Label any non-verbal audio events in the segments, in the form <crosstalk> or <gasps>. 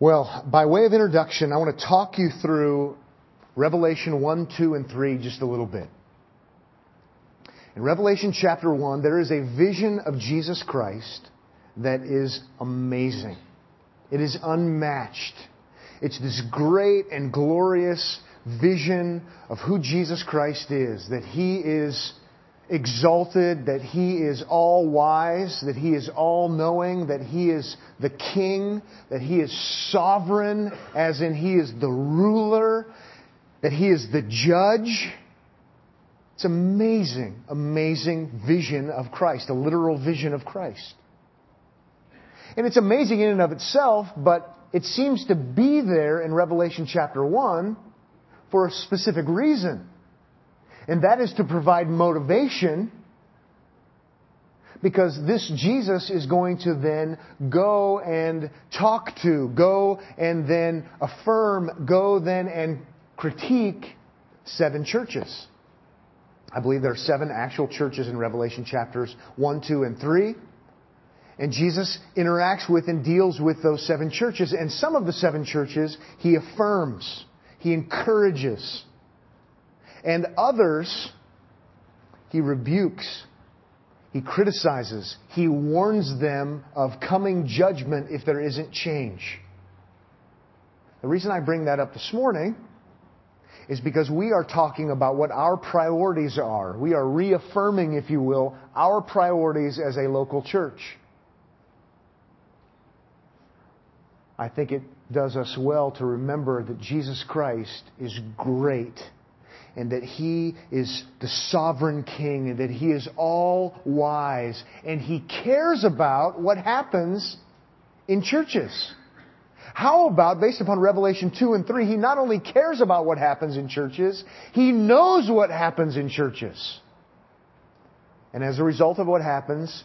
Well, by way of introduction, I want to talk you through Revelation 1, 2, and 3 just a little bit. In Revelation chapter 1, there is a vision of Jesus Christ that is amazing. It is unmatched. It's this great and glorious vision of who Jesus Christ is, that He is exalted, that He is all wise, that He is all knowing, that He is the King, that He is sovereign, as in He is the ruler, that He is the judge. It's amazing, amazing vision of Christ, a literal vision of Christ. And it's amazing in and of itself, but it seems to be there in Revelation chapter 1 for a specific reason. And that is to provide motivation because this Jesus is going to then go and talk to, go and then affirm, go then and critique seven churches. I believe there are seven actual churches in Revelation chapters 1, 2, and 3. And Jesus interacts with and deals with those seven churches. And some of the seven churches he affirms, he encourages. And others he rebukes, he criticizes, he warns them of coming judgment if there isn't change. The reason I bring that up this morning is because we are talking about what our priorities are. We are reaffirming, if you will, our priorities as a local church. I think it does us well to remember that Jesus Christ is great and that He is the sovereign King and that He is all wise and He cares about what happens in churches. How about, based upon Revelation 2 and 3, He not only cares about what happens in churches, He knows what happens in churches. And as a result of what happens,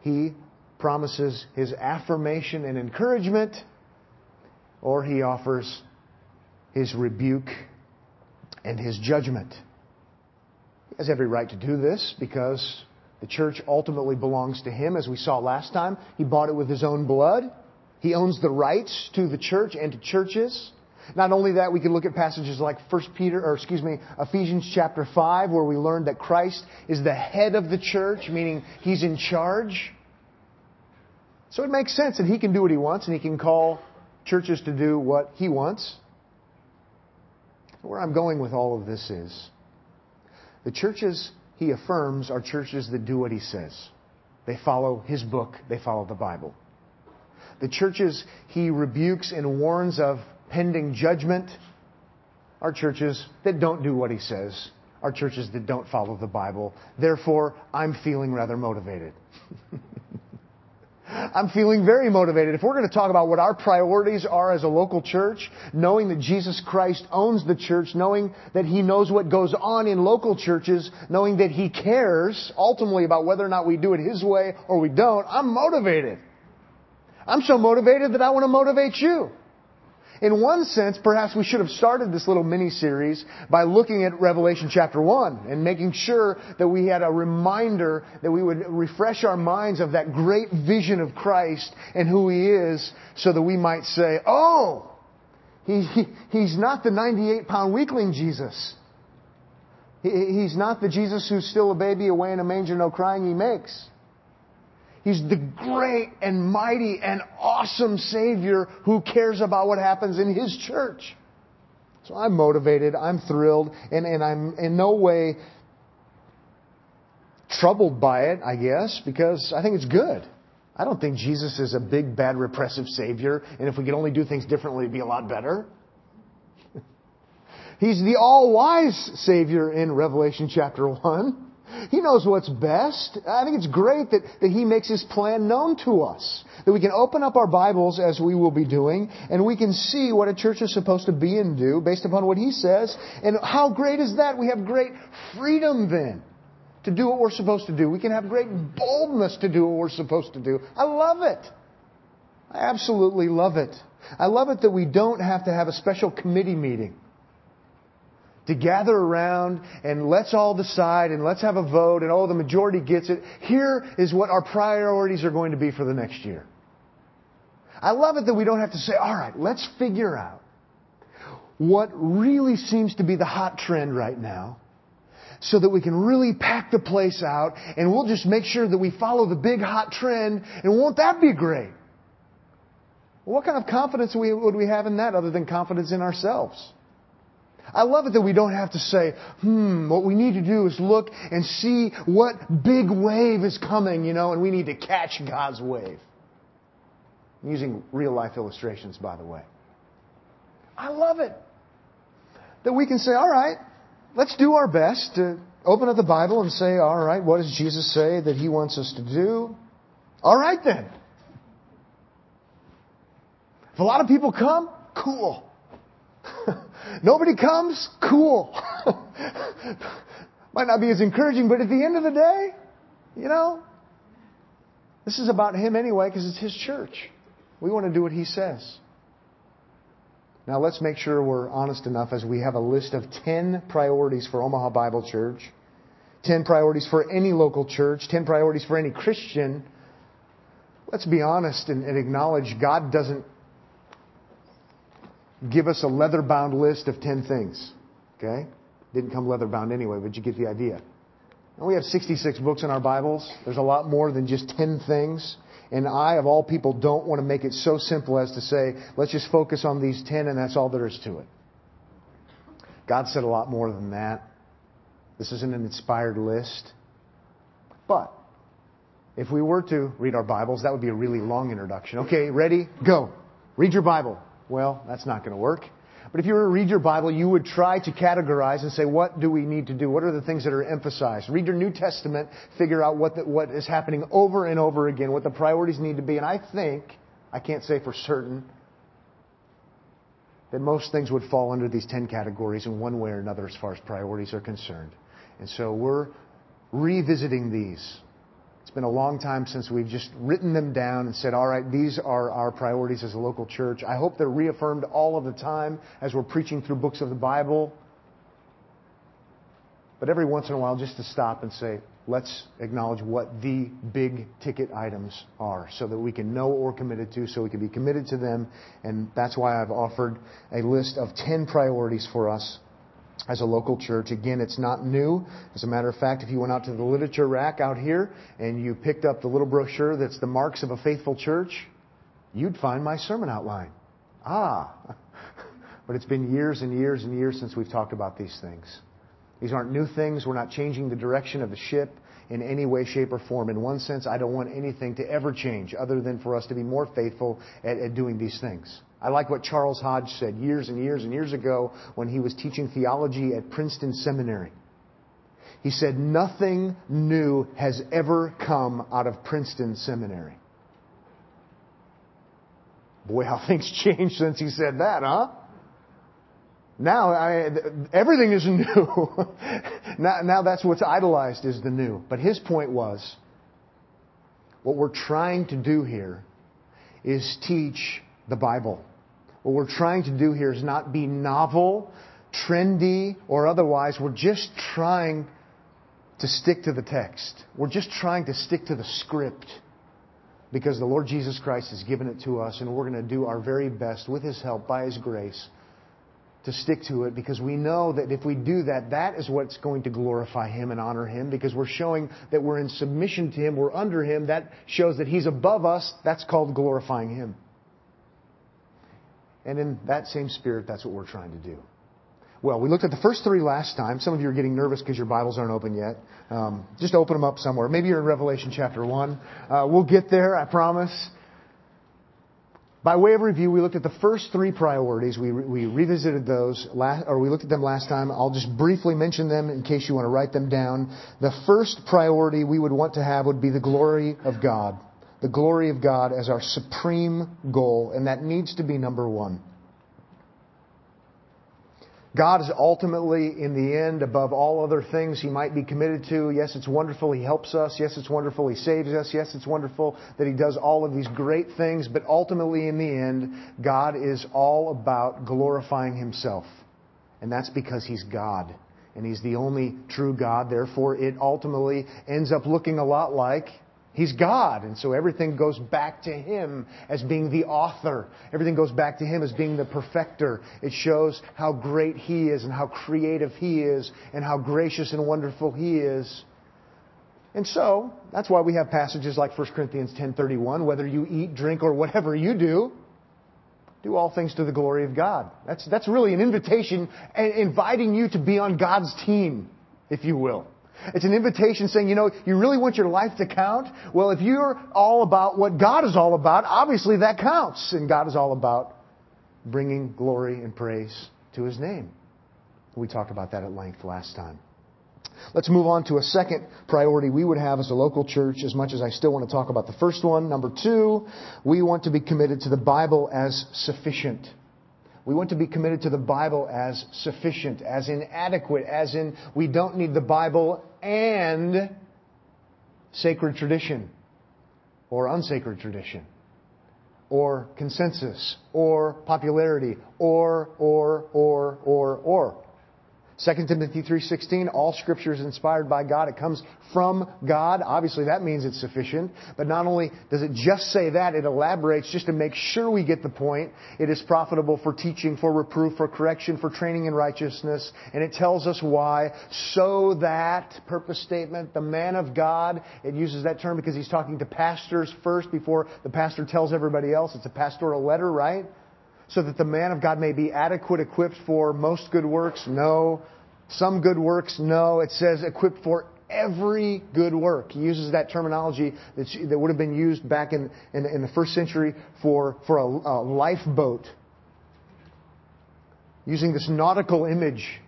He promises His affirmation and encouragement or he offers his rebuke and his judgment. He has every right to do this because the church ultimately belongs to him, as we saw last time. He bought it with his own blood. He owns the rights to the church and to churches. Not only that, we can look at passages like 1 Peter, or excuse me, Ephesians chapter 5, where we learn that Christ is the head of the church, meaning he's in charge. So it makes sense that he can do what he wants and he can call churches to do what he wants. Where I'm going with all of this is the churches he affirms are churches that do what he says. They follow his book, they follow the Bible. The churches he rebukes and warns of pending judgment are churches that don't do what he says, are churches that don't follow the Bible. Therefore, I'm feeling rather motivated. <laughs> I'm feeling very motivated. If we're going to talk about what our priorities are as a local church, knowing that Jesus Christ owns the church, knowing that He knows what goes on in local churches, knowing that He cares ultimately about whether or not we do it His way or we don't, I'm motivated. I'm so motivated that I want to motivate you. In one sense, perhaps we should have started this little mini series by looking at Revelation chapter 1 and making sure that we had a reminder that we would refresh our minds of that great vision of Christ and who He is so that we might say, oh, he, he, He's not the 98 pound weakling Jesus. He, he's not the Jesus who's still a baby away in a manger, no crying He makes. He's the great and mighty and awesome Savior who cares about what happens in His church. So I'm motivated, I'm thrilled, and, and I'm in no way troubled by it, I guess, because I think it's good. I don't think Jesus is a big, bad, repressive Savior, and if we could only do things differently, it'd be a lot better. <laughs> He's the all-wise Savior in Revelation chapter 1. He knows what's best. I think it's great that, that He makes His plan known to us. That we can open up our Bibles as we will be doing, and we can see what a church is supposed to be and do based upon what He says. And how great is that? We have great freedom then to do what we're supposed to do. We can have great boldness to do what we're supposed to do. I love it. I absolutely love it. I love it that we don't have to have a special committee meeting to gather around and let's all decide and let's have a vote and oh, the majority gets it. Here is what our priorities are going to be for the next year. I love it that we don't have to say, all right, let's figure out what really seems to be the hot trend right now so that we can really pack the place out and we'll just make sure that we follow the big hot trend and won't that be great? What kind of confidence would we have in that other than confidence in ourselves? I love it that we don't have to say, hmm, what we need to do is look and see what big wave is coming, you know, and we need to catch God's wave. I'm using real life illustrations, by the way. I love it that we can say, all right, let's do our best to open up the Bible and say, all right, what does Jesus say that he wants us to do? All right then. If a lot of people come, cool. Nobody comes, cool. <laughs> Might not be as encouraging, but at the end of the day, you know, this is about him anyway because it's his church. We want to do what he says. Now let's make sure we're honest enough as we have a list of 10 priorities for Omaha Bible Church, 10 priorities for any local church, 10 priorities for any Christian. Let's be honest and, and acknowledge God doesn't give us a leather bound list of 10 things. Okay? Didn't come leather bound anyway, but you get the idea. And we have 66 books in our Bibles. There's a lot more than just 10 things. And I, of all people, don't want to make it so simple as to say, let's just focus on these 10 and that's all there is to it. God said a lot more than that. This isn't an inspired list. But, if we were to read our Bibles, that would be a really long introduction. Okay, ready? Go. Read your Bible. Well, that's not going to work. But if you were to read your Bible, you would try to categorize and say, what do we need to do? What are the things that are emphasized? Read your New Testament, figure out what, the, what is happening over and over again, what the priorities need to be. And I think, I can't say for certain, that most things would fall under these 10 categories in one way or another as far as priorities are concerned. And so we're revisiting these it's been a long time since we've just written them down and said, all right, these are our priorities as a local church. I hope they're reaffirmed all of the time as we're preaching through books of the Bible. But every once in a while, just to stop and say, let's acknowledge what the big ticket items are so that we can know what we're committed to, so we can be committed to them. And that's why I've offered a list of 10 priorities for us as a local church. Again, it's not new. As a matter of fact, if you went out to the literature rack out here and you picked up the little brochure that's the marks of a faithful church, you'd find my sermon outline. Ah. <laughs> But it's been years and years and years since we've talked about these things. These aren't new things. We're not changing the direction of the ship in any way, shape, or form. In one sense, I don't want anything to ever change other than for us to be more faithful at, at doing these things. I like what Charles Hodge said years and years and years ago when he was teaching theology at Princeton Seminary. He said, Nothing new has ever come out of Princeton Seminary. Boy, how <laughs> things changed since he said that, huh? Now, I, everything is <laughs> new. now, now that's what's idolized is the new. But his point was, what we're trying to do here is teach the Bible. What we're trying to do here is not be novel, trendy, or otherwise. We're just trying to stick to the text. We're just trying to stick to the script because the Lord Jesus Christ has given it to us and we're going to do our very best with His help, by His grace, to stick to it because we know that if we do that, that is what's going to glorify Him and honor Him because we're showing that we're in submission to Him, we're under Him. That shows that He's above us. That's called glorifying Him. And in that same spirit, that's what we're trying to do. Well, we looked at the first three last time. Some of you are getting nervous because your Bibles aren't open yet. Um, just open them up somewhere. Maybe you're in Revelation chapter 1. Uh, we'll get there, I promise. By way of review, we looked at the first three priorities. We, we revisited those, last, or we looked at them last time. I'll just briefly mention them in case you want to write them down. The first priority we would want to have would be the glory of God the glory of God as our supreme goal, and that needs to be number one. God is ultimately, in the end, above all other things He might be committed to. Yes, it's wonderful He helps us. Yes, it's wonderful He saves us. Yes, it's wonderful that He does all of these great things. But ultimately, in the end, God is all about glorifying Himself. And that's because He's God. And He's the only true God. Therefore, it ultimately ends up looking a lot like He's God, and so everything goes back to Him as being the author. Everything goes back to Him as being the perfecter. It shows how great He is and how creative He is and how gracious and wonderful He is. And so, that's why we have passages like 1 Corinthians 10:31, whether you eat, drink, or whatever you do, do all things to the glory of God. That's, that's really an invitation, inviting you to be on God's team, if you will. It's an invitation saying, you know, you really want your life to count? Well, if you're all about what God is all about, obviously that counts. And God is all about bringing glory and praise to His name. We talked about that at length last time. Let's move on to a second priority we would have as a local church, as much as I still want to talk about the first one. Number two, we want to be committed to the Bible as sufficient. We want to be committed to the Bible as sufficient, as inadequate, as in we don't need the Bible and sacred tradition or unsacred tradition or consensus or popularity or, or, or, or, or. 2 Timothy 3:16 all scripture is inspired by God. It comes from God. Obviously that means it's sufficient but not only does it just say that it elaborates just to make sure we get the point. It is profitable for teaching for reproof for correction for training in righteousness and it tells us why. So that purpose statement the man of God it uses that term because he's talking to pastors first before the pastor tells everybody else. It's a pastoral letter right so that the man of God may be adequate, equipped for most good works? No. Some good works? No. It says equipped for every good work. He uses that terminology that that would have been used back in, in, in the first century for, for a, a lifeboat. Using this nautical image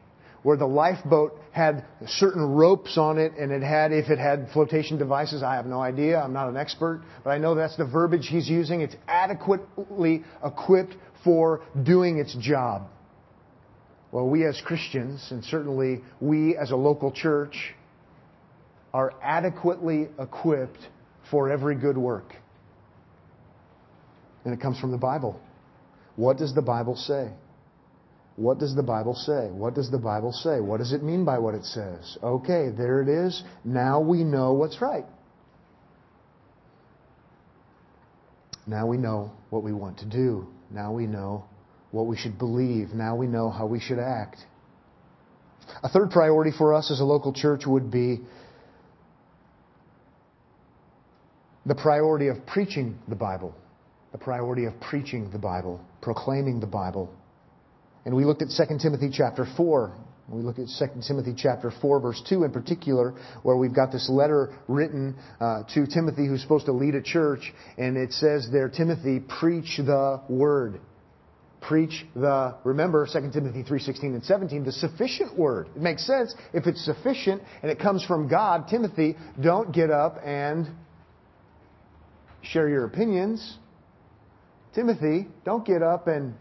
where the lifeboat had certain ropes on it and it had, if it had flotation devices, I have no idea. I'm not an expert, but I know that's the verbiage he's using. It's adequately equipped for doing its job. Well, we as Christians, and certainly we as a local church, are adequately equipped for every good work. And it comes from the Bible. What does the Bible say? What does the Bible say? What does the Bible say? What does it mean by what it says? Okay, there it is. Now we know what's right. Now we know what we want to do. Now we know what we should believe. Now we know how we should act. A third priority for us as a local church would be the priority of preaching the Bible. The priority of preaching the Bible, proclaiming the Bible. And we looked at 2 Timothy chapter 4. We look at 2 Timothy chapter 4 verse 2 in particular, where we've got this letter written uh, to Timothy who's supposed to lead a church, and it says there, Timothy, preach the word. Preach the, remember 2 Timothy 3.16 and 17, the sufficient word. It makes sense. If it's sufficient and it comes from God, Timothy, don't get up and share your opinions. Timothy, don't get up and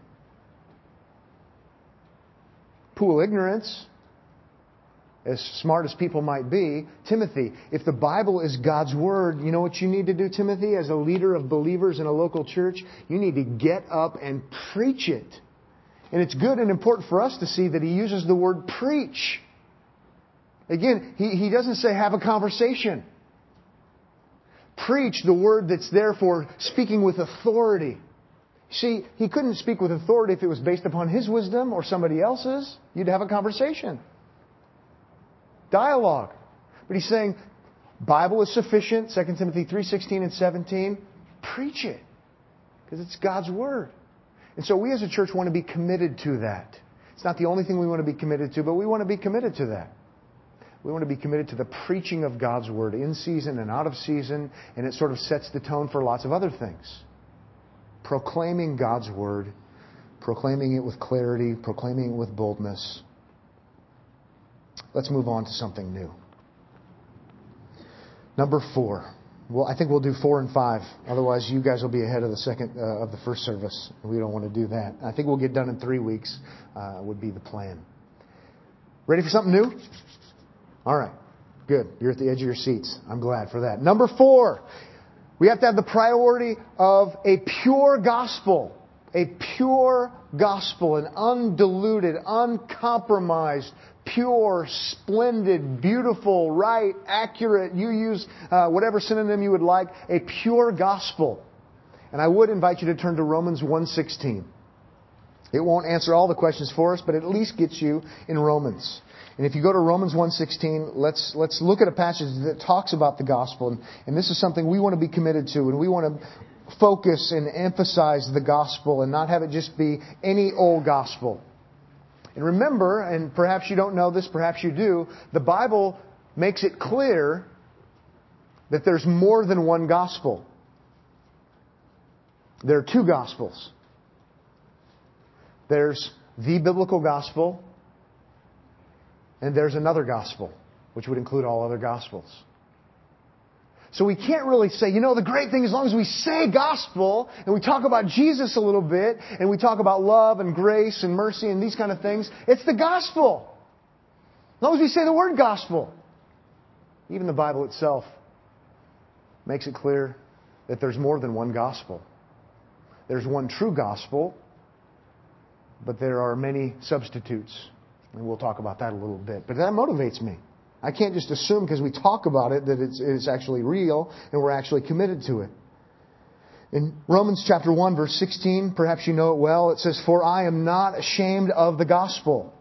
pool ignorance, as smart as people might be, Timothy, if the Bible is God's Word, you know what you need to do, Timothy, as a leader of believers in a local church? You need to get up and preach it. And it's good and important for us to see that he uses the word preach. Again, he, he doesn't say have a conversation. Preach the word that's there for speaking with authority. See, he couldn't speak with authority if it was based upon his wisdom or somebody else's. You'd have a conversation. Dialogue. But he's saying, Bible is sufficient, 2 Timothy 3:16 and 17. Preach it. Because it's God's word. And so we as a church want to be committed to that. It's not the only thing we want to be committed to, but we want to be committed to that. We want to be committed to the preaching of God's word in season and out of season, and it sort of sets the tone for lots of other things proclaiming God's word, proclaiming it with clarity, proclaiming it with boldness. Let's move on to something new. Number four. Well, I think we'll do four and five. Otherwise, you guys will be ahead of the second uh, of the first service. We don't want to do that. I think we'll get done in three weeks. Uh, would be the plan. Ready for something new? All right. Good. You're at the edge of your seats. I'm glad for that. Number four we have to have the priority of a pure gospel. A pure gospel, an undiluted, uncompromised, pure, splendid, beautiful, right, accurate. You use uh, whatever synonym you would like. A pure gospel. And I would invite you to turn to Romans 1:16. It won't answer all the questions for us, but at least gets you in Romans. And if you go to Romans 1.16, let's, let's look at a passage that talks about the gospel. And, and this is something we want to be committed to. And we want to focus and emphasize the gospel and not have it just be any old gospel. And remember, and perhaps you don't know this, perhaps you do, the Bible makes it clear that there's more than one gospel. There are two gospels. There's the biblical gospel, and there's another gospel, which would include all other gospels. So we can't really say, you know, the great thing as long as we say gospel and we talk about Jesus a little bit and we talk about love and grace and mercy and these kind of things, it's the gospel. As long as we say the word gospel. Even the Bible itself makes it clear that there's more than one gospel. There's one true gospel, but there are many substitutes. And we'll talk about that a little bit. But that motivates me. I can't just assume because we talk about it that it's, it's actually real and we're actually committed to it. In Romans chapter 1 verse 16, perhaps you know it well, it says, For I am not ashamed of the gospel.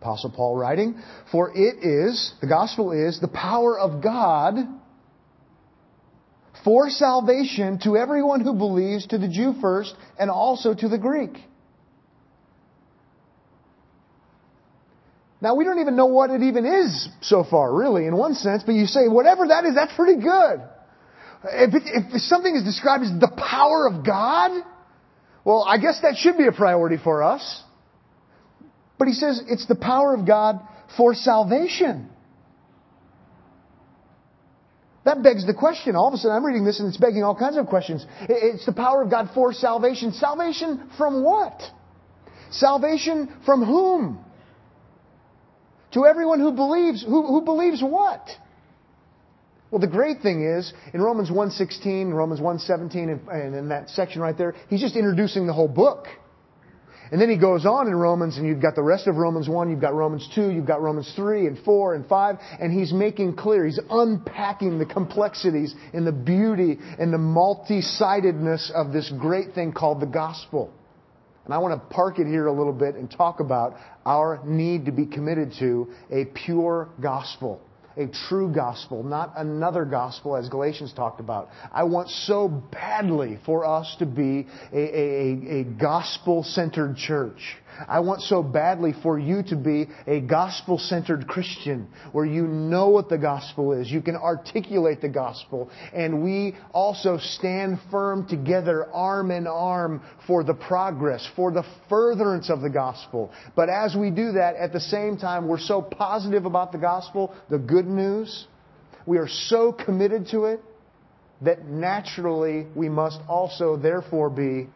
Apostle Paul writing, For it is, the gospel is, the power of God for salvation to everyone who believes, to the Jew first, and also to the Greek. Now, we don't even know what it even is so far, really, in one sense, but you say, whatever that is, that's pretty good. If, it, if something is described as the power of God, well, I guess that should be a priority for us. But he says it's the power of God for salvation. That begs the question. All of a sudden, I'm reading this and it's begging all kinds of questions. It's the power of God for salvation. Salvation from what? Salvation from whom? To everyone who believes. Who, who believes what? Well, the great thing is, in Romans 1.16, Romans 1.17, and in that section right there, he's just introducing the whole book. And then he goes on in Romans, and you've got the rest of Romans 1, you've got Romans 2, you've got Romans 3 and 4 and 5, and he's making clear, he's unpacking the complexities and the beauty and the multi-sidedness of this great thing called the gospel. And I want to park it here a little bit and talk about our need to be committed to a pure gospel. A true gospel, not another gospel as Galatians talked about. I want so badly for us to be a, a, a gospel centered church. I want so badly for you to be a gospel centered Christian where you know what the gospel is. You can articulate the gospel. And we also stand firm together, arm in arm, for the progress, for the furtherance of the gospel. But as we do that, at the same time, we're so positive about the gospel, the good news. We are so committed to it that naturally we must also therefore be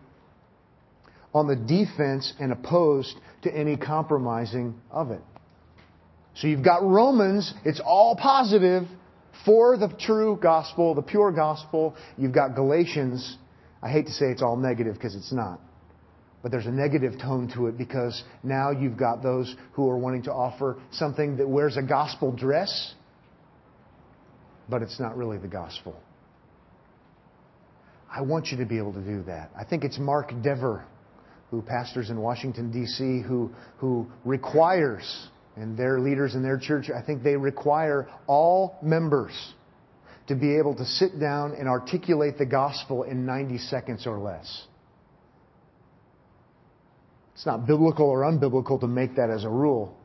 on the defense and opposed to any compromising of it. So you've got Romans, it's all positive for the true gospel, the pure gospel. You've got Galatians, I hate to say it's all negative because it's not. But there's a negative tone to it because now you've got those who are wanting to offer something that wears a gospel dress, but it's not really the gospel. I want you to be able to do that. I think it's Mark Dever who pastors in Washington, D.C., who, who requires, and their leaders in their church, I think they require all members to be able to sit down and articulate the gospel in 90 seconds or less. It's not biblical or unbiblical to make that as a rule,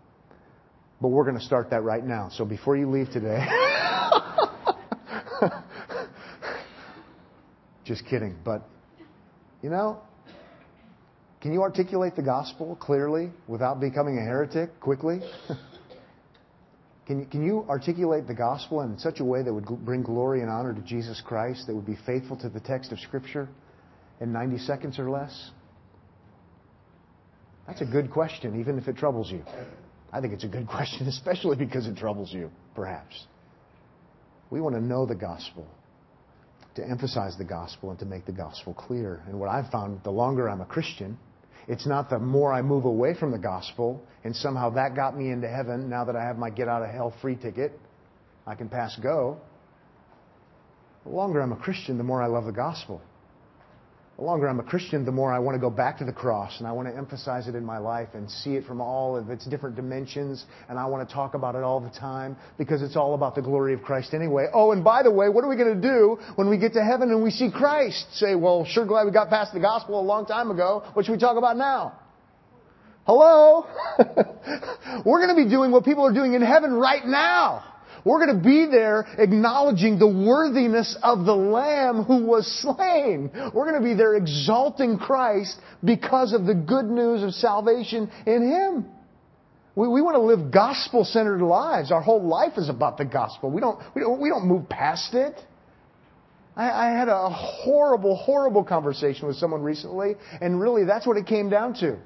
but we're going to start that right now. So before you leave today, <laughs> just kidding, but you know, can you articulate the gospel clearly without becoming a heretic quickly? <laughs> can, you, can you articulate the gospel in such a way that would bring glory and honor to Jesus Christ, that would be faithful to the text of Scripture in 90 seconds or less? That's a good question, even if it troubles you. I think it's a good <laughs> question, especially because it troubles you, perhaps. We want to know the gospel, to emphasize the gospel, and to make the gospel clear. And what I've found, the longer I'm a Christian, It's not the more I move away from the gospel and somehow that got me into heaven now that I have my get out of hell free ticket. I can pass go. The longer I'm a Christian, the more I love the gospel. The longer I'm a Christian, the more I want to go back to the cross and I want to emphasize it in my life and see it from all of its different dimensions and I want to talk about it all the time because it's all about the glory of Christ anyway. Oh, and by the way, what are we going to do when we get to heaven and we see Christ? Say, well, sure glad we got past the gospel a long time ago. What should we talk about now? Hello? <laughs> We're going to be doing what people are doing in heaven right now. We're going to be there acknowledging the worthiness of the Lamb who was slain. We're going to be there exalting Christ because of the good news of salvation in Him. We, we want to live gospel centered lives. Our whole life is about the gospel. We don't, we don't, we don't move past it. I, I had a horrible, horrible conversation with someone recently, and really that's what it came down to.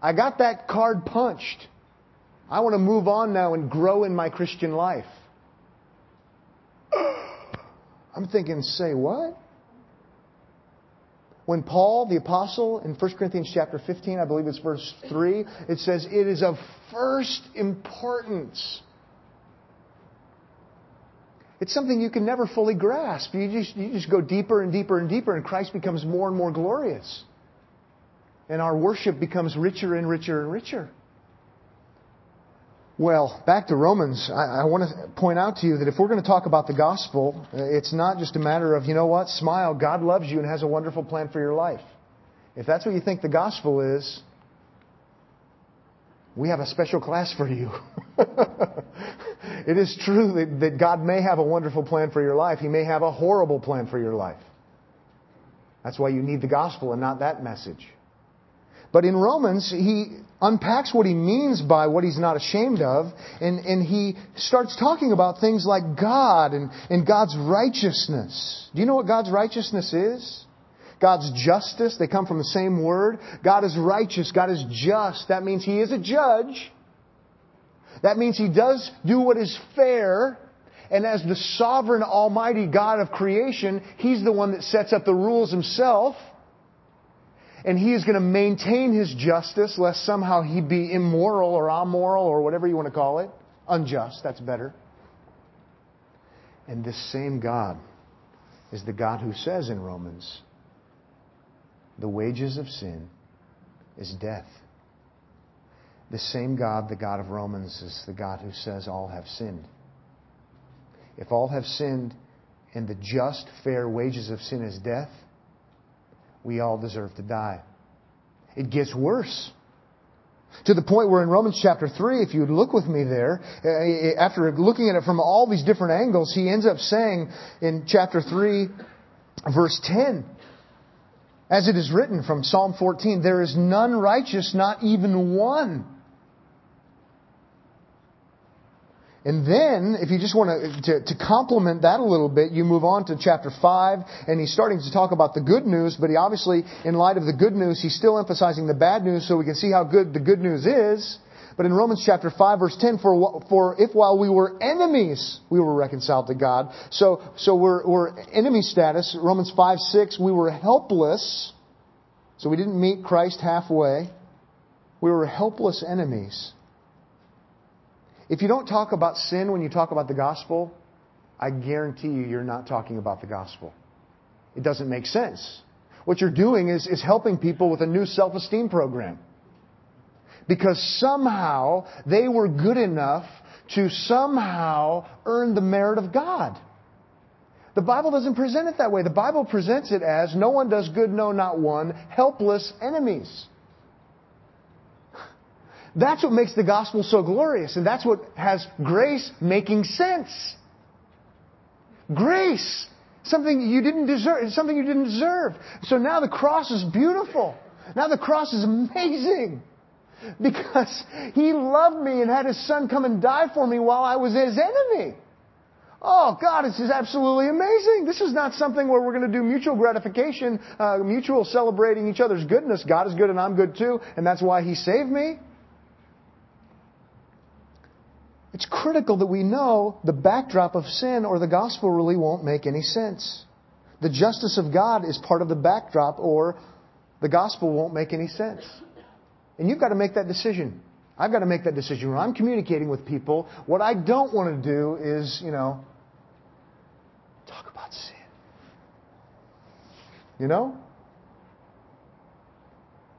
I got that card punched. I want to move on now and grow in my Christian life. <gasps> I'm thinking, say what? When Paul, the apostle, in 1 Corinthians chapter 15, I believe it's verse 3, it says, it is of first importance. It's something you can never fully grasp. You just, you just go deeper and deeper and deeper, and Christ becomes more and more glorious. And our worship becomes richer and richer and richer. Well, back to Romans, I, I, want to point out to you that if we're going to talk about the gospel, uh, it's not just a matter of, you know what, smile, God loves you and has a wonderful plan for your life. If that's what you think the gospel is, we have a special class for you. <laughs> it is true that, that God may have a wonderful plan for your life. He may have a horrible plan for your life. That's why you need the gospel and not that message. But in Romans, he unpacks what he means by what he's not ashamed of, and, and he starts talking about things like God and, and God's righteousness. Do you know what God's righteousness is? God's justice, they come from the same word. God is righteous, God is just. That means he is a judge. That means he does do what is fair. And as the sovereign, almighty God of creation, he's the one that sets up the rules himself and he is going to maintain his justice lest somehow he be immoral or amoral or whatever you want to call it. Unjust, that's better. And this same God is the God who says in Romans, the wages of sin is death. The same God, the God of Romans, is the God who says all have sinned. If all have sinned and the just, fair wages of sin is death, we all deserve to die. It gets worse. To the point where in Romans chapter 3, if you look with me there, uh, after looking at it from all these different angles, he ends up saying in chapter 3, verse 10, as it is written from Psalm 14, there is none righteous, not even one. And then, if you just want to, to, complement that a little bit, you move on to chapter 5, and he's starting to talk about the good news, but he obviously, in light of the good news, he's still emphasizing the bad news so we can see how good the good news is. But in Romans chapter 5 verse 10, for, for if while we were enemies, we were reconciled to God. So, so we're, we're enemy status. Romans 5, 6, we were helpless. So we didn't meet Christ halfway. We were helpless enemies. If you don't talk about sin when you talk about the gospel, I guarantee you you're not talking about the gospel. It doesn't make sense. What you're doing is, is helping people with a new self-esteem program. Because somehow they were good enough to somehow earn the merit of God. The Bible doesn't present it that way. The Bible presents it as no one does good, no, not one, helpless enemies. That's what makes the gospel so glorious, and that's what has grace making sense. Grace. Something you didn't deserve, something you didn't deserve. So now the cross is beautiful. Now the cross is amazing. Because He loved me and had His Son come and die for me while I was His enemy. Oh God, this is absolutely amazing. This is not something where we're going to do mutual gratification, uh, mutual celebrating each other's goodness. God is good and I'm good too, and that's why He saved me. It's critical that we know the backdrop of sin or the gospel really won't make any sense. The justice of God is part of the backdrop or the gospel won't make any sense. And you've got to make that decision. I've got to make that decision. When I'm communicating with people, what I don't want to do is, you know, talk about sin. You know?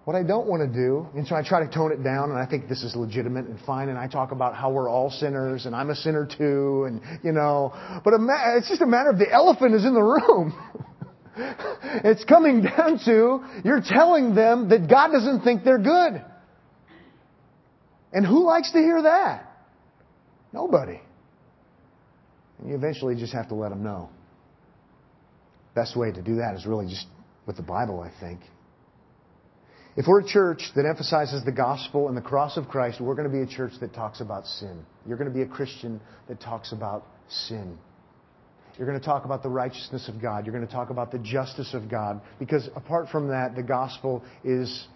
What I don't want to do, and so I try to tone it down, and I think this is legitimate and fine, and I talk about how we're all sinners, and I'm a sinner too, and, you know, but it's just a matter of the elephant is in the room. <laughs> it's coming down to you're telling them that God doesn't think they're good. And who likes to hear that? Nobody. And you eventually just have to let them know. Best way to do that is really just with the Bible, I think. If we're a church that emphasizes the gospel and the cross of Christ, we're going to be a church that talks about sin. You're going to be a Christian that talks about sin. You're going to talk about the righteousness of God. You're going to talk about the justice of God. Because apart from that, the gospel is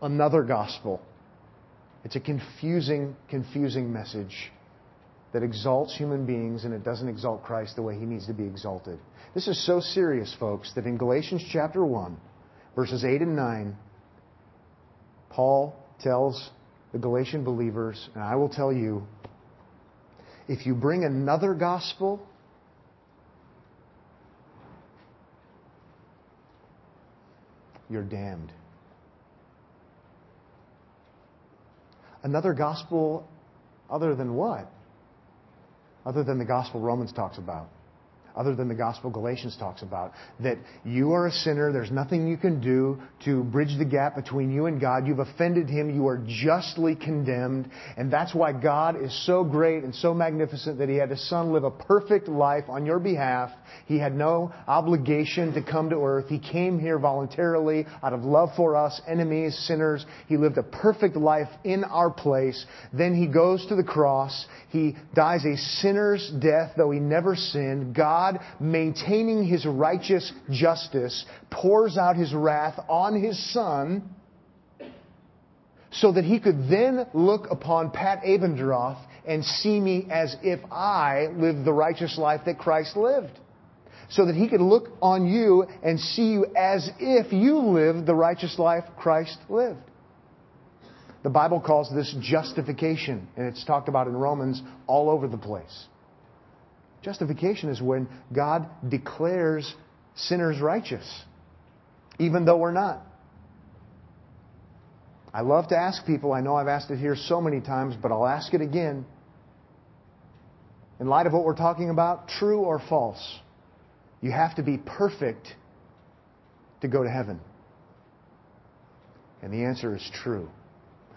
another gospel. It's a confusing, confusing message that exalts human beings and it doesn't exalt Christ the way he needs to be exalted. This is so serious, folks, that in Galatians chapter 1, verses 8 and 9, Paul tells the Galatian believers, and I will tell you, if you bring another gospel, you're damned. Another gospel other than what? Other than the gospel Romans talks about other than the gospel Galatians talks about. That you are a sinner, there's nothing you can do to bridge the gap between you and God. You've offended Him, you are justly condemned, and that's why God is so great and so magnificent that He had His Son live a perfect life on your behalf. He had no obligation to come to earth. He came here voluntarily out of love for us, enemies, sinners. He lived a perfect life in our place. Then He goes to the cross. He dies a sinner's death, though He never sinned. God God, maintaining his righteous justice, pours out his wrath on his son so that he could then look upon Pat Abendroth and see me as if I lived the righteous life that Christ lived. So that he could look on you and see you as if you lived the righteous life Christ lived. The Bible calls this justification, and it's talked about in Romans all over the place. Justification is when God declares sinners righteous, even though we're not. I love to ask people, I know I've asked it here so many times, but I'll ask it again. In light of what we're talking about, true or false? You have to be perfect to go to heaven. And the answer is true.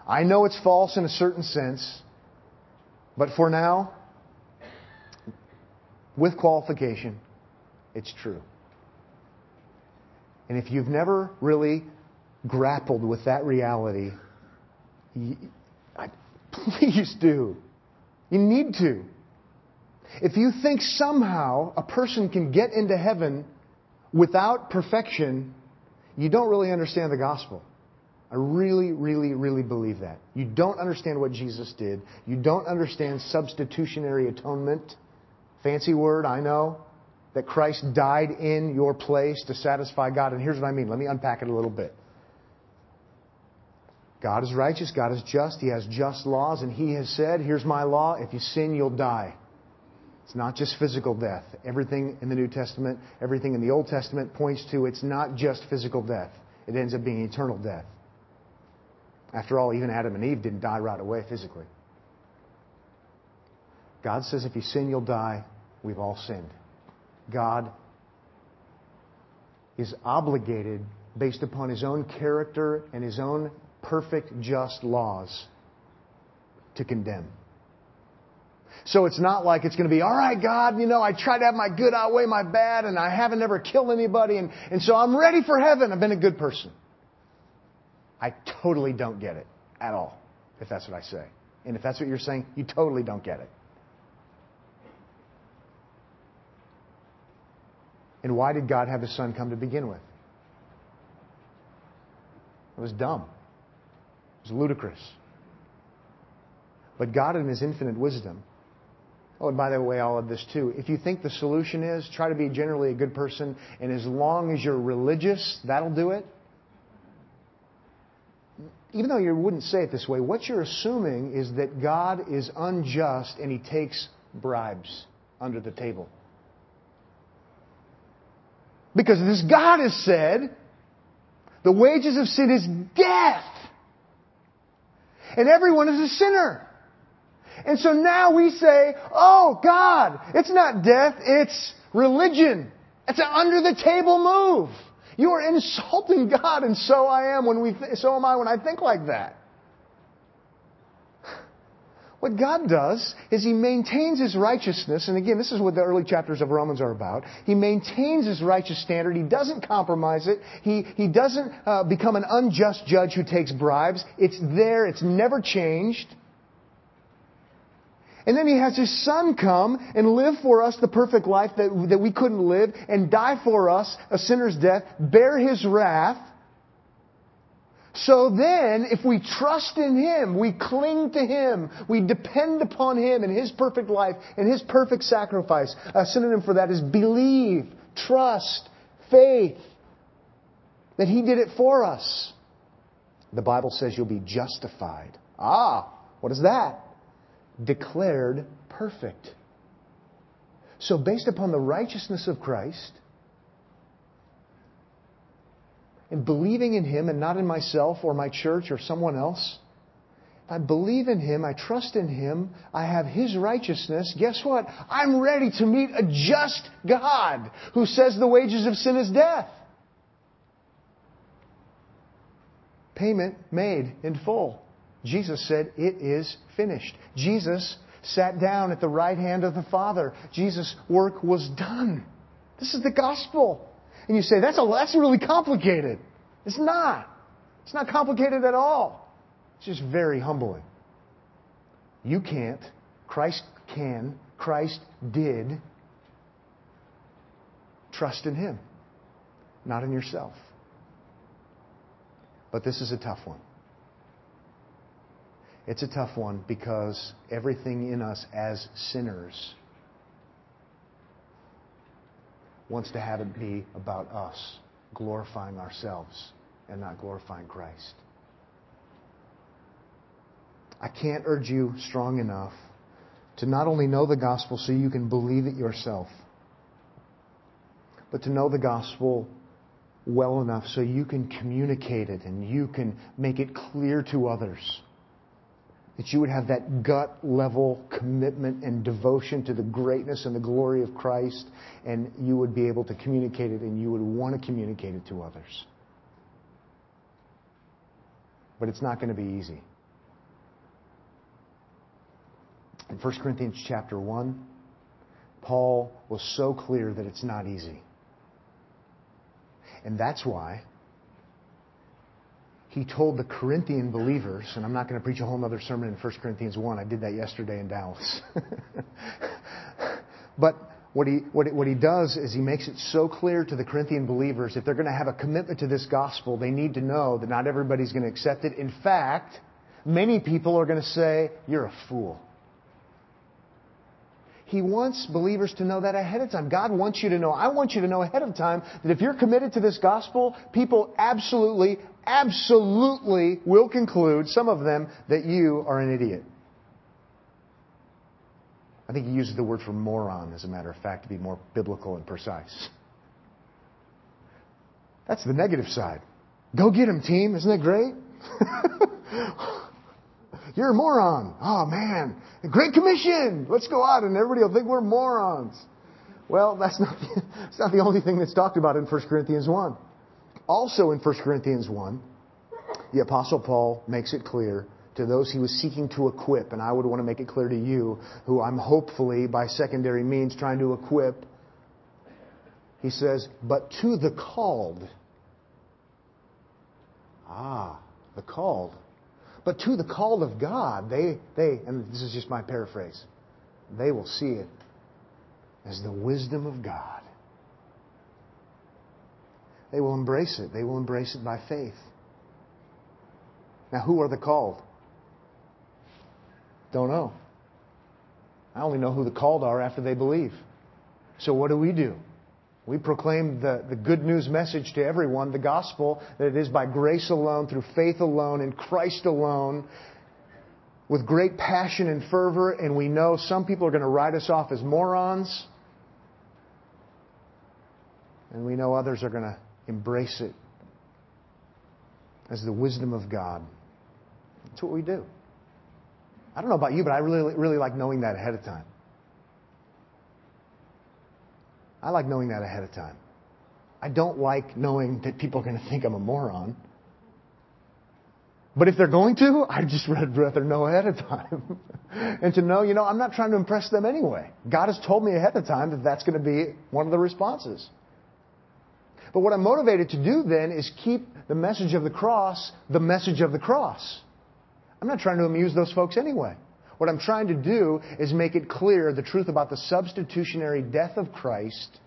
I know it's false in a certain sense, but for now, with qualification, it's true. And if you've never really grappled with that reality, <laughs> please do. You need to. If you think somehow a person can get into heaven without perfection, you don't really understand the gospel. I really, really, really believe that. You don't understand what Jesus did. You don't understand substitutionary atonement. Fancy word, I know. That Christ died in your place to satisfy God. And here's what I mean. Let me unpack it a little bit. God is righteous. God is just. He has just laws. And He has said, here's my law. If you sin, you'll die. It's not just physical death. Everything in the New Testament, everything in the Old Testament points to it's not just physical death. It ends up being eternal death. After all, even Adam and Eve didn't die right away physically. God says if you sin, you'll die. We've all sinned. God is obligated, based upon his own character and his own perfect, just laws, to condemn. So it's not like it's going to be, all right, God, you know, I tried to have my good outweigh my bad and I haven't ever killed anybody and, and so I'm ready for heaven. I've been a good person. I totally don't get it at all, if that's what I say. And if that's what you're saying, you totally don't get it. And why did God have His Son come to begin with? It was dumb. It was ludicrous. But God, in His infinite wisdom, oh, and by the way, all of this too, if you think the solution is try to be generally a good person, and as long as you're religious, that'll do it, even though you wouldn't say it this way, what you're assuming is that God is unjust and he takes bribes under the table. Because this God has said, the wages of sin is death. And everyone is a sinner. And so now we say, oh God, it's not death, it's religion. It's an under the table move. You are insulting <laughs> God, and so I am when we, th- so am I when I think like that. What God does is He maintains His righteousness, and again, this is what the early chapters of Romans are about. He maintains His righteous standard. He doesn't compromise it. He, he doesn't uh, become an unjust judge who takes bribes. It's there. It's never changed. And then he has his son come and live for us the perfect life that, that we couldn't live and die for us a sinner's death, bear his wrath. So then, if we trust in Him, we cling to Him, we depend upon Him and His perfect life and His perfect sacrifice. A synonym for that is believe, trust, faith, that He did it for us. The Bible says you'll be justified. Ah, what is that? declared perfect. So, based upon the righteousness of Christ, and believing in Him and not in myself or my church or someone else, I believe in Him, I trust in Him, I have His righteousness, guess what? I'm ready to meet a just God who says the wages of sin is death. Payment made in full. Jesus said, It is finished. Jesus sat down at the right hand of the Father. Jesus' work was done. This is the gospel. And you say, that's, a, that's really complicated. It's not. It's not complicated at all. It's just very humbling. You can't. Christ can. Christ did. Trust in Him, not in yourself. But this is a tough one. It's a tough one because everything in us as sinners wants to have it be about us, glorifying ourselves and not glorifying Christ. I can't urge you strong enough to not only know the gospel so you can believe it yourself, but to know the gospel well enough so you can communicate it and you can make it clear to others that you would have that gut level commitment and devotion to the greatness and the glory of Christ, and you would be able to communicate it and you would want to communicate it to others. But it's not going to be easy. In 1 Corinthians chapter 1, Paul was so clear that it's not easy. And that's why he told the Corinthian believers, and I'm not going to preach a whole other sermon in 1 Corinthians 1. I did that yesterday in Dallas. <laughs> but what he, what, what he does is he makes it so clear to the Corinthian believers if they're going to have a commitment to this gospel, they need to know that not everybody's going to accept it. In fact, many people are going to say, You're a fool. He wants believers to know that ahead of time. God wants you to know. I want you to know ahead of time that if you're committed to this gospel, people absolutely, absolutely will conclude, some of them, that you are an idiot. I think he uses the word for moron, as a matter of fact, to be more biblical and precise. That's the negative side. Go get him, team. Isn't that great? <laughs> You're a moron. Oh man, Great Commission. Let's go out and everybody will think we're morons. Well, that's not, <laughs> that's not the only thing that's talked about in 1 Corinthians 1. Also in 1 Corinthians 1, the Apostle Paul makes it clear to those he was seeking to equip, and I would want to make it clear to you, who I'm hopefully by secondary means trying to equip. He says, but to the called. Ah, the called. But to the called of God, they, they, and this is just my paraphrase, they will see it as the wisdom of God. They will embrace it. They will embrace it by faith. Now, who are the called? Don't know. I only know who the called are after they believe. So, what do we do? We proclaim the, the good news message to everyone, the gospel, that it is by grace alone, through faith alone, in Christ alone, with great passion and fervor, and we know some people are going to write us off as morons, and we know others are going to embrace it as the wisdom of God. That's what we do. I don't know about you, but I really, really like knowing that ahead of time. I like knowing that ahead of time. I don't like knowing that people are going to think I'm a moron. But if they're going to, <laughs> I'd just rather know ahead of time. <laughs> and to know, you know, I'm not trying to impress them anyway. God has told me ahead of time that that's going to be one of the responses. But what I'm motivated to do then is keep the message of the cross the message of the cross. I'm not trying to amuse those folks anyway. What I'm trying to do is make it clear the truth about the substitutionary death of Christ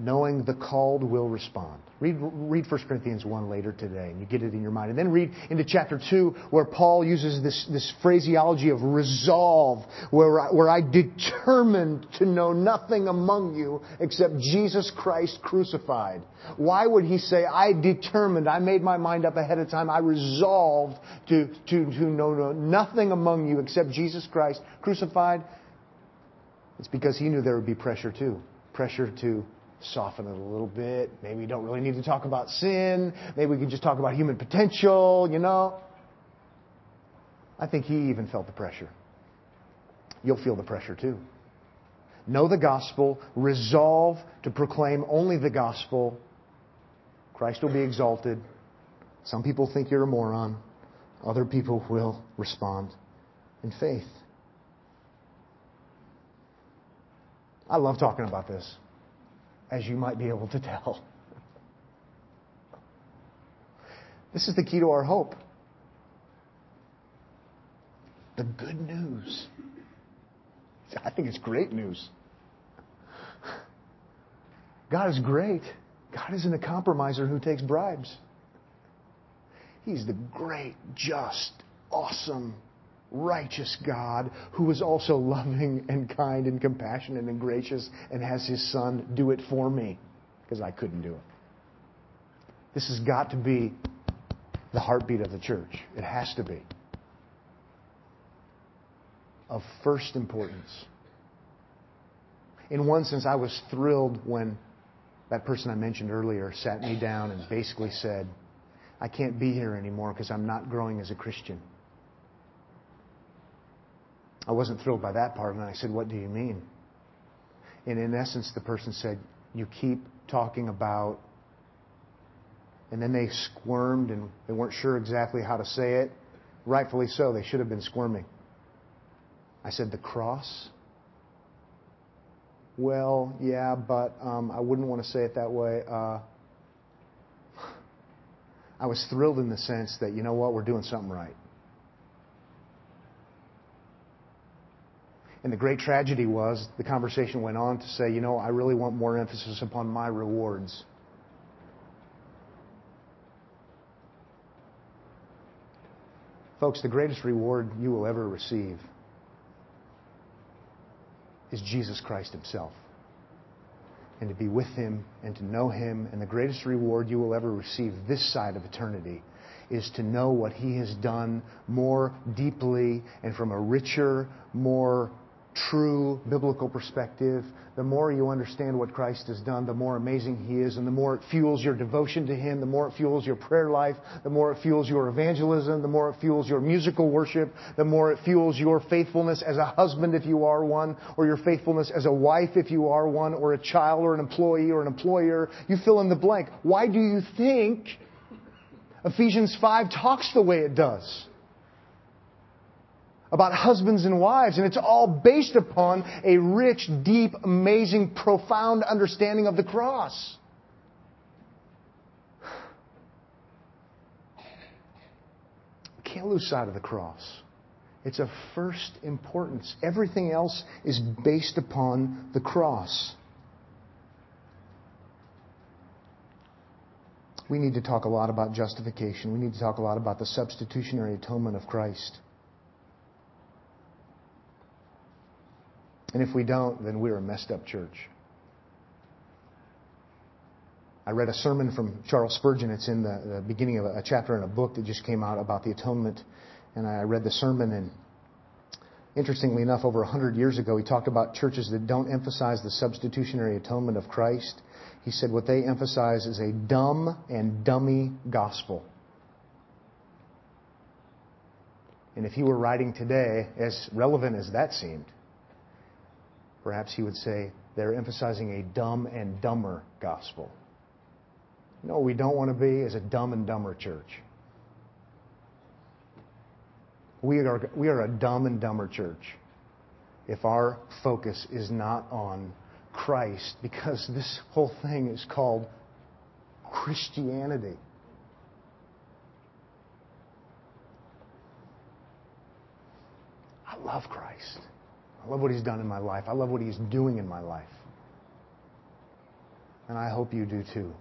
knowing the called will respond. Read, read 1 Corinthians 1 later today, and you get it in your mind. And then read into chapter 2, where Paul uses this, this phraseology of resolve, where I, where I determined to know nothing among you except Jesus Christ crucified. Why would he say, I determined, I made my mind up ahead of time, I resolved to, to, to know, know nothing among you except Jesus Christ crucified? It's because he knew there would be pressure too. Pressure to soften it a little bit. Maybe we don't really need to talk about sin. Maybe we can just talk about human potential, you know. I think he even felt the pressure. You'll feel the pressure too. Know the gospel, resolve to proclaim only the gospel. Christ will be exalted. Some people think you're a moron. Other people will respond in faith. I love talking about this as you might be able to tell. This is the key to our hope. The good news. I think it's great news. God is great. God isn't a compromiser who takes bribes. He's the great, just, awesome, righteous God who is also <laughs> loving and kind and compassionate and gracious and has his son do it for me because I couldn't do it. This has got to be the heartbeat of the church. It has to be. Of first importance. In one sense, I was thrilled when that person I mentioned earlier sat me down and basically said, I can't be here anymore because I'm not growing as a Christian. I wasn't thrilled by that part, and I said, What do you mean? And in essence, the person said, You keep talking about. And then they squirmed and they weren't sure exactly how to say it. Rightfully so, they should have been squirming. I said, The cross? Well, yeah, but um, I wouldn't want to say it that way. Uh, <sighs> I was thrilled in the sense that, you know what, we're doing something right. The great tragedy was the conversation went on to say, you know, I really want more emphasis upon my rewards. Folks, the greatest reward you will ever receive is Jesus Christ Himself. And to be with Him and to know Him. And the greatest reward you will ever receive this side of eternity is to know what He has done more deeply and from a richer, more true biblical perspective, the more you understand what Christ has done, the more amazing He is, and the more it fuels your devotion to Him, the more it fuels your prayer life, the more it fuels your evangelism, the more it fuels your musical worship, the more it fuels your faithfulness as a husband if you are one, or your faithfulness as a wife if you are one, or a child or an employee or an employer. You fill in the blank. Why do you think Ephesians 5 talks the way it does? About husbands and wives, and it's all based upon a rich, deep, amazing, profound understanding of the cross. <sighs> Can't lose sight of the cross. It's of first importance. Everything else is based upon the cross. We need to talk a lot about justification. We need to talk a lot about the substitutionary atonement of Christ. And if we don't, then we're a messed up church. I read a sermon from Charles Spurgeon. It's in the, the beginning of a, a chapter in a book that just came out about the atonement. And I read the sermon and interestingly enough, over 100 years ago, he talked about churches that don't emphasize the substitutionary atonement of Christ. He said what they emphasize is a dumb and dummy gospel. And if he were writing today, as relevant as that seemed, perhaps he would say they're emphasizing a dumb and dumber gospel. No, we don't want to be as a dumb and dumber church. We are, we are a dumb and dumber church if our focus is not on Christ, because this whole thing is called Christianity. I love Christ. I love what He's done in my life. I love what He's doing in my life. And I hope you do too.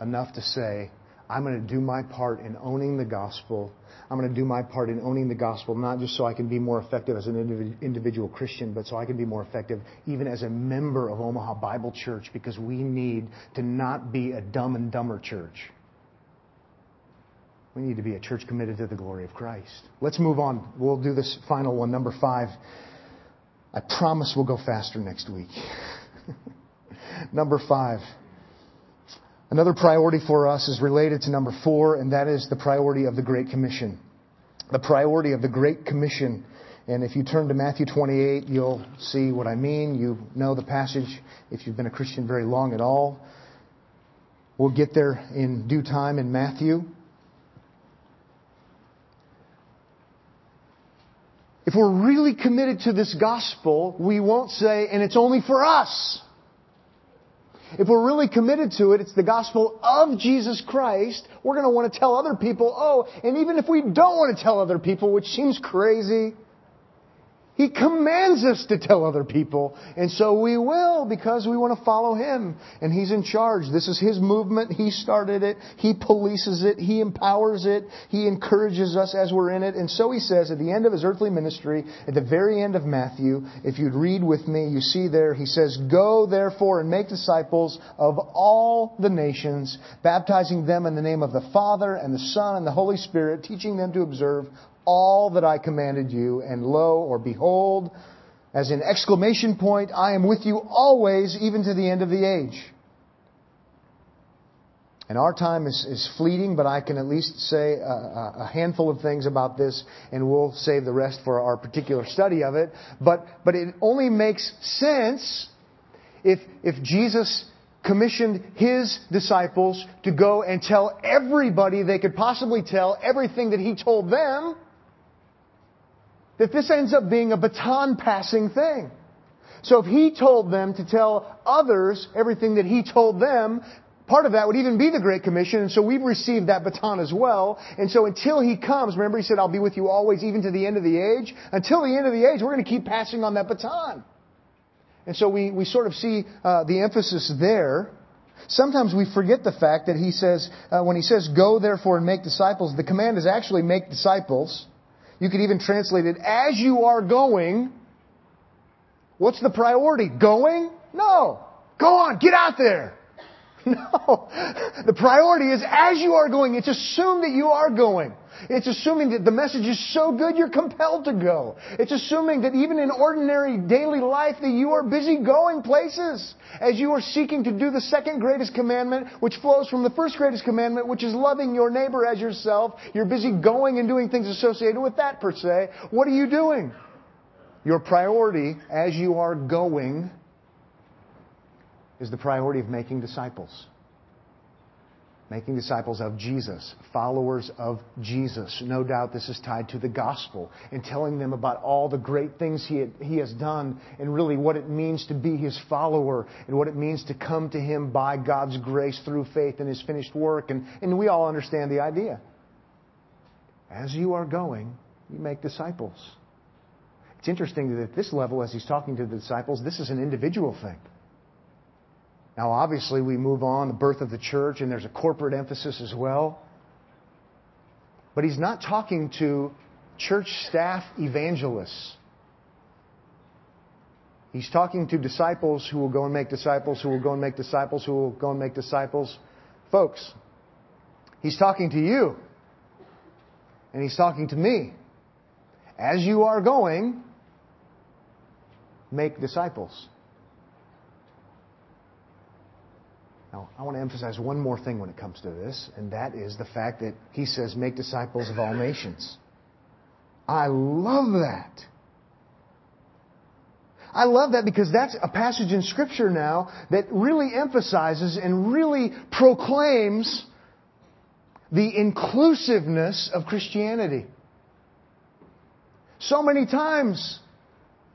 Enough to say, I'm going to do my part in owning the gospel. I'm going to do my part in owning the gospel, not just so I can be more effective as an individual Christian, but so I can be more effective even as a member of Omaha Bible Church because we need to not be a dumb and dumber church. We need to be a church committed to the glory of Christ. Let's move on. We'll do this final one, number five. I promise we'll go faster next week. <laughs> number five. Another priority for us is related to number four, and that is the priority of the Great Commission. The priority of the Great Commission. And if you turn to Matthew 28, you'll see what I mean. You know the passage if you've been a Christian very long at all. We'll get there in due time in Matthew. If we're really committed to this gospel, we won't say, and it's only for us. If we're really committed to it, it's the gospel of Jesus Christ. We're going to want to tell other people, oh, and even if we don't want to tell other people, which seems crazy, he commands us to tell other people. And so we will because we want to follow Him. And He's in charge. This is His movement. He started it. He polices it. He empowers it. He encourages us as we're in it. And so He says at the end of His earthly ministry, at the very end of Matthew, if you'd read with me, you see there, He says, Go therefore and make disciples of all the nations, baptizing them in the name of the Father and the Son and the Holy Spirit, teaching them to observe all that I commanded you, and lo, or behold, as an exclamation point, I am with you always, even to the end of the age. And our time is, is fleeting, but I can at least say a, a, handful of things about this, and we'll save the rest for our particular study of it. But, but it only makes sense if, if Jesus commissioned his disciples to go and tell everybody they could possibly tell everything that he told them that this ends up being a baton passing thing. So if he told them to tell others everything that he told them, part of that would even be the Great Commission, and so we've received that baton as well. And so until he comes, remember he said, I'll be with you always, even to the end of the age. Until the end of the age, we're going to keep passing on that baton. And so we, we sort of see uh, the emphasis there. Sometimes we forget the fact that he says, uh, when he says, go therefore and make disciples, the command is actually make disciples. You could even translate it as you are going. What's the priority? Going? No. Go on, get out there. <laughs> No. The priority is as you are going, it's assumed that you are going. It's assuming that the message is so good you're compelled to go. It's assuming that even in ordinary daily life that you are busy going places as you are seeking to do the second greatest commandment, which flows from the first greatest commandment, which is loving your neighbor as yourself. You're busy going and doing things associated with that per se. What are you doing? Your priority as you are going is the priority of making disciples making disciples of Jesus, followers of Jesus. No doubt this is tied to the gospel and telling them about all the great things he, had, he has done and really what it means to be his follower and what it means to come to him by God's grace through faith in his finished work. And, and we all understand the idea. As you are going, you make disciples. It's interesting that at this level, as he's talking to the disciples, this is an individual thing. Now, obviously, we move on, the birth of the church, and there's a corporate emphasis as well. But he's not talking to church staff evangelists. He's talking to disciples who will go and make disciples, who will go and make disciples, who will go and make disciples. Folks, He's talking to you. And He's talking to me. As you are going, make disciples. Now, I want to emphasize one more thing when it comes to this, and that is the fact that he says, make disciples of all nations. I love that. I love that because that's a passage in Scripture now that really emphasizes and really proclaims the inclusiveness of Christianity. So many times,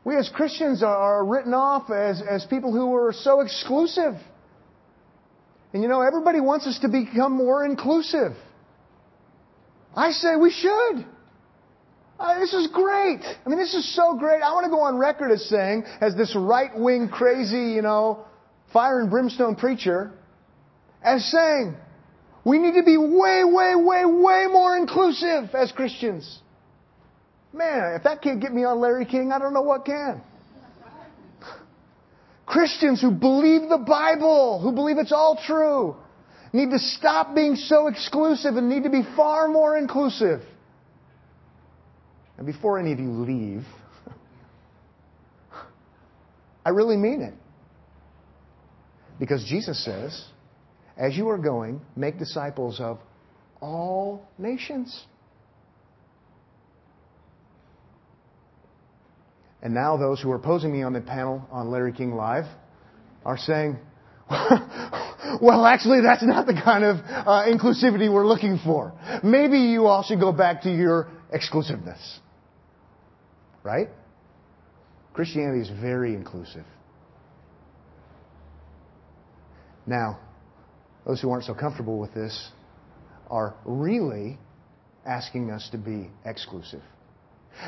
we as Christians are written off as, as people who are so exclusive. And you know, everybody wants us to become more inclusive. I say we should. Uh, this is great. I mean, this is so great. I want to go on record as saying, as this right wing, crazy, you know, fire and brimstone preacher, as saying, we need to be way, way, way, way more inclusive as Christians. Man, if that can't get me on Larry King, I don't know what can. Christians who believe the Bible, who believe it's all true, need to stop being so exclusive and need to be far more inclusive. And before any of you leave, <laughs> I really mean it. Because Jesus says, as you are going, make disciples of all nations. And now those who are opposing me on the panel on Larry King Live are saying, <laughs> well, actually, that's not the kind of uh, inclusivity we're looking for. Maybe you all should go back to your exclusiveness. Right? Christianity is very inclusive. Now, those who aren't so comfortable with this are really asking us to be exclusive.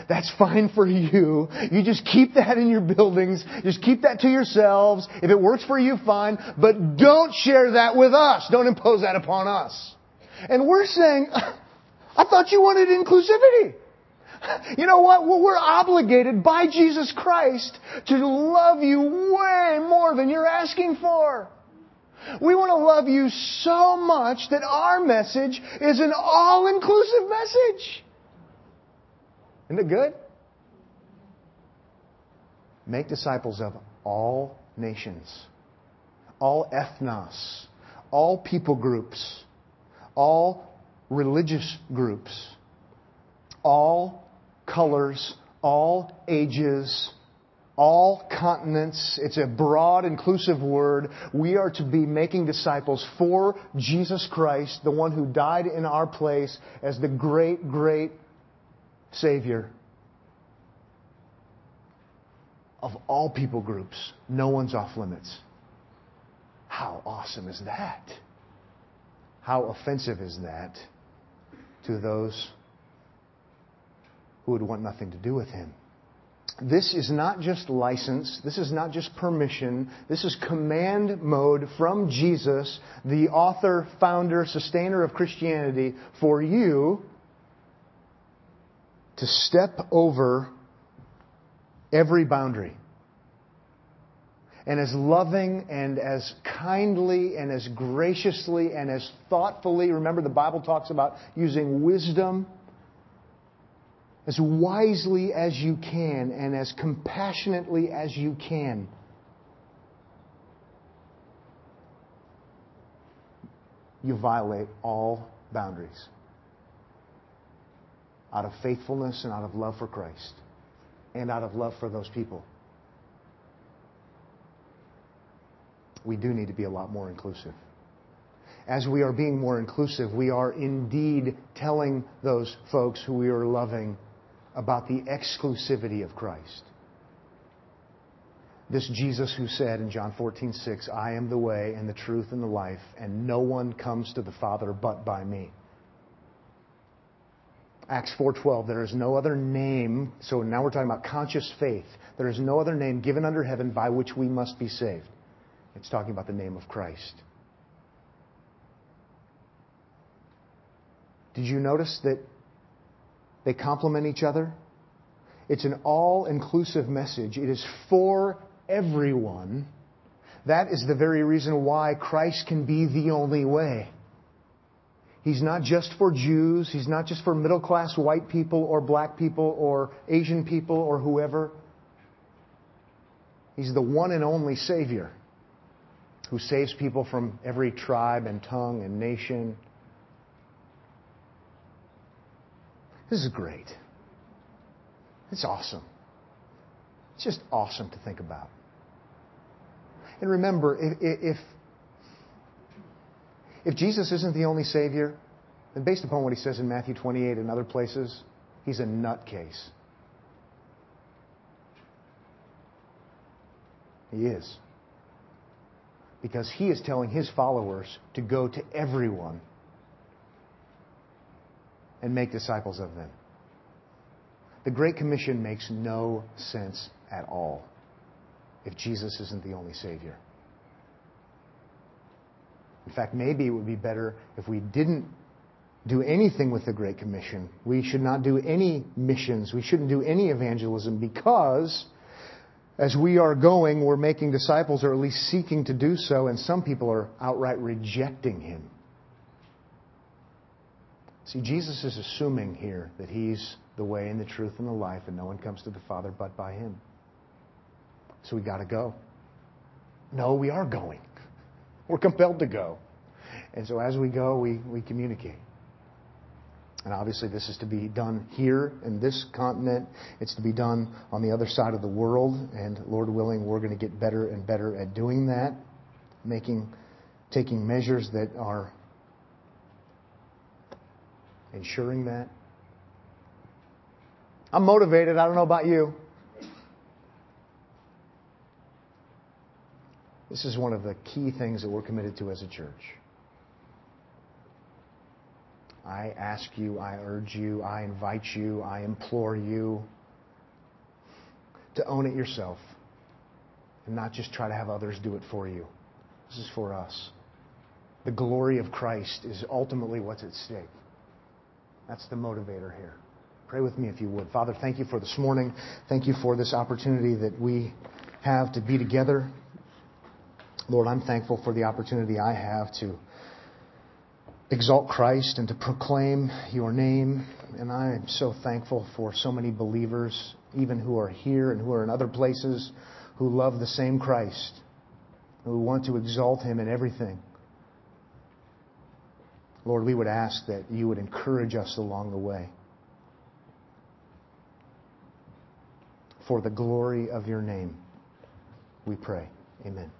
That's fine for you. You just keep that in your buildings. Just keep that to yourselves. If it works for you, fine. But don't share that with us. Don't impose that upon us. And we're saying, <laughs> I thought you wanted inclusivity. <laughs> You know what? We're obligated by Jesus Christ to love you way more than you're asking for. We want to love you so much that our message is an all-inclusive message. Isn't it good? Make disciples of all nations, all ethnos, all people groups, all religious groups, all colors, all ages, all continents. It's a broad, inclusive word. We are to be making disciples for Jesus Christ, the one who died in our place as the great, great Savior of all people groups. No one's off limits. How awesome is that? How offensive is that to those who would want nothing to do with him? This is not just license. This is not just permission. This is command mode from Jesus, the author, founder, sustainer of Christianity, for you to step over every boundary. And as loving and as kindly and as graciously and as thoughtfully, remember the Bible talks about using wisdom, as wisely as you can and as compassionately as you can. You violate all boundaries out of faithfulness and out of love for Christ and out of love for those people. We do need to be a lot more inclusive. As we are being more inclusive, we are indeed telling those folks who we are loving about the exclusivity of Christ. This Jesus who said in John 14, 6, I am the way and the truth and the life, and no one comes to the Father but by me. Acts 4:12 there is no other name so now we're talking about conscious faith. There is no other name given under heaven by which we must be saved. It's talking about the name of Christ. Did you notice that they complement each other? It's an all-inclusive message. It is for everyone. That is the very reason why Christ can be the only way He's not just for Jews. He's not just for middle class white people or black people or Asian people or whoever. He's the one and only Savior who saves people from every tribe and tongue and nation. This is great. It's awesome. It's just awesome to think about. And remember, if, if, if Jesus isn't the only Savior, then based upon what he says in Matthew 28 and other places, he's a nutcase. He is. Because he is telling his followers to go to everyone and make disciples of them. The Great Commission makes no sense at all if Jesus isn't the only Savior. In fact, maybe it would be better if we didn't do anything with the Great Commission. We should not do any missions. We shouldn't do any evangelism because as we are going, we're making disciples or at least seeking to do so, and some people are outright rejecting Him. See, Jesus is assuming here that He's the way and the truth and the life, and no one comes to the Father but by Him. So we got to go. No, we are going. We're compelled to go. And so as we go, we, we communicate. And obviously, this is to be done here in this continent. It's to be done on the other side of the world. And Lord willing, we're going to get better and better at doing that, making, taking measures that are ensuring that. I'm motivated. I don't know about you. This is one of the key things that we're committed to as a church. I ask you, I urge you, I invite you, I implore you to own it yourself and not just try to have others do it for you. This is for us. The glory of Christ is ultimately what's at stake. That's the motivator here. Pray with me if you would. Father, thank you for this morning. Thank you for this opportunity that we have to be together. Lord, I'm thankful for the opportunity I have to exalt Christ and to proclaim your name. And I am so thankful for so many believers, even who are here and who are in other places, who love the same Christ, who want to exalt him in everything. Lord, we would ask that you would encourage us along the way. For the glory of your name, we pray. Amen.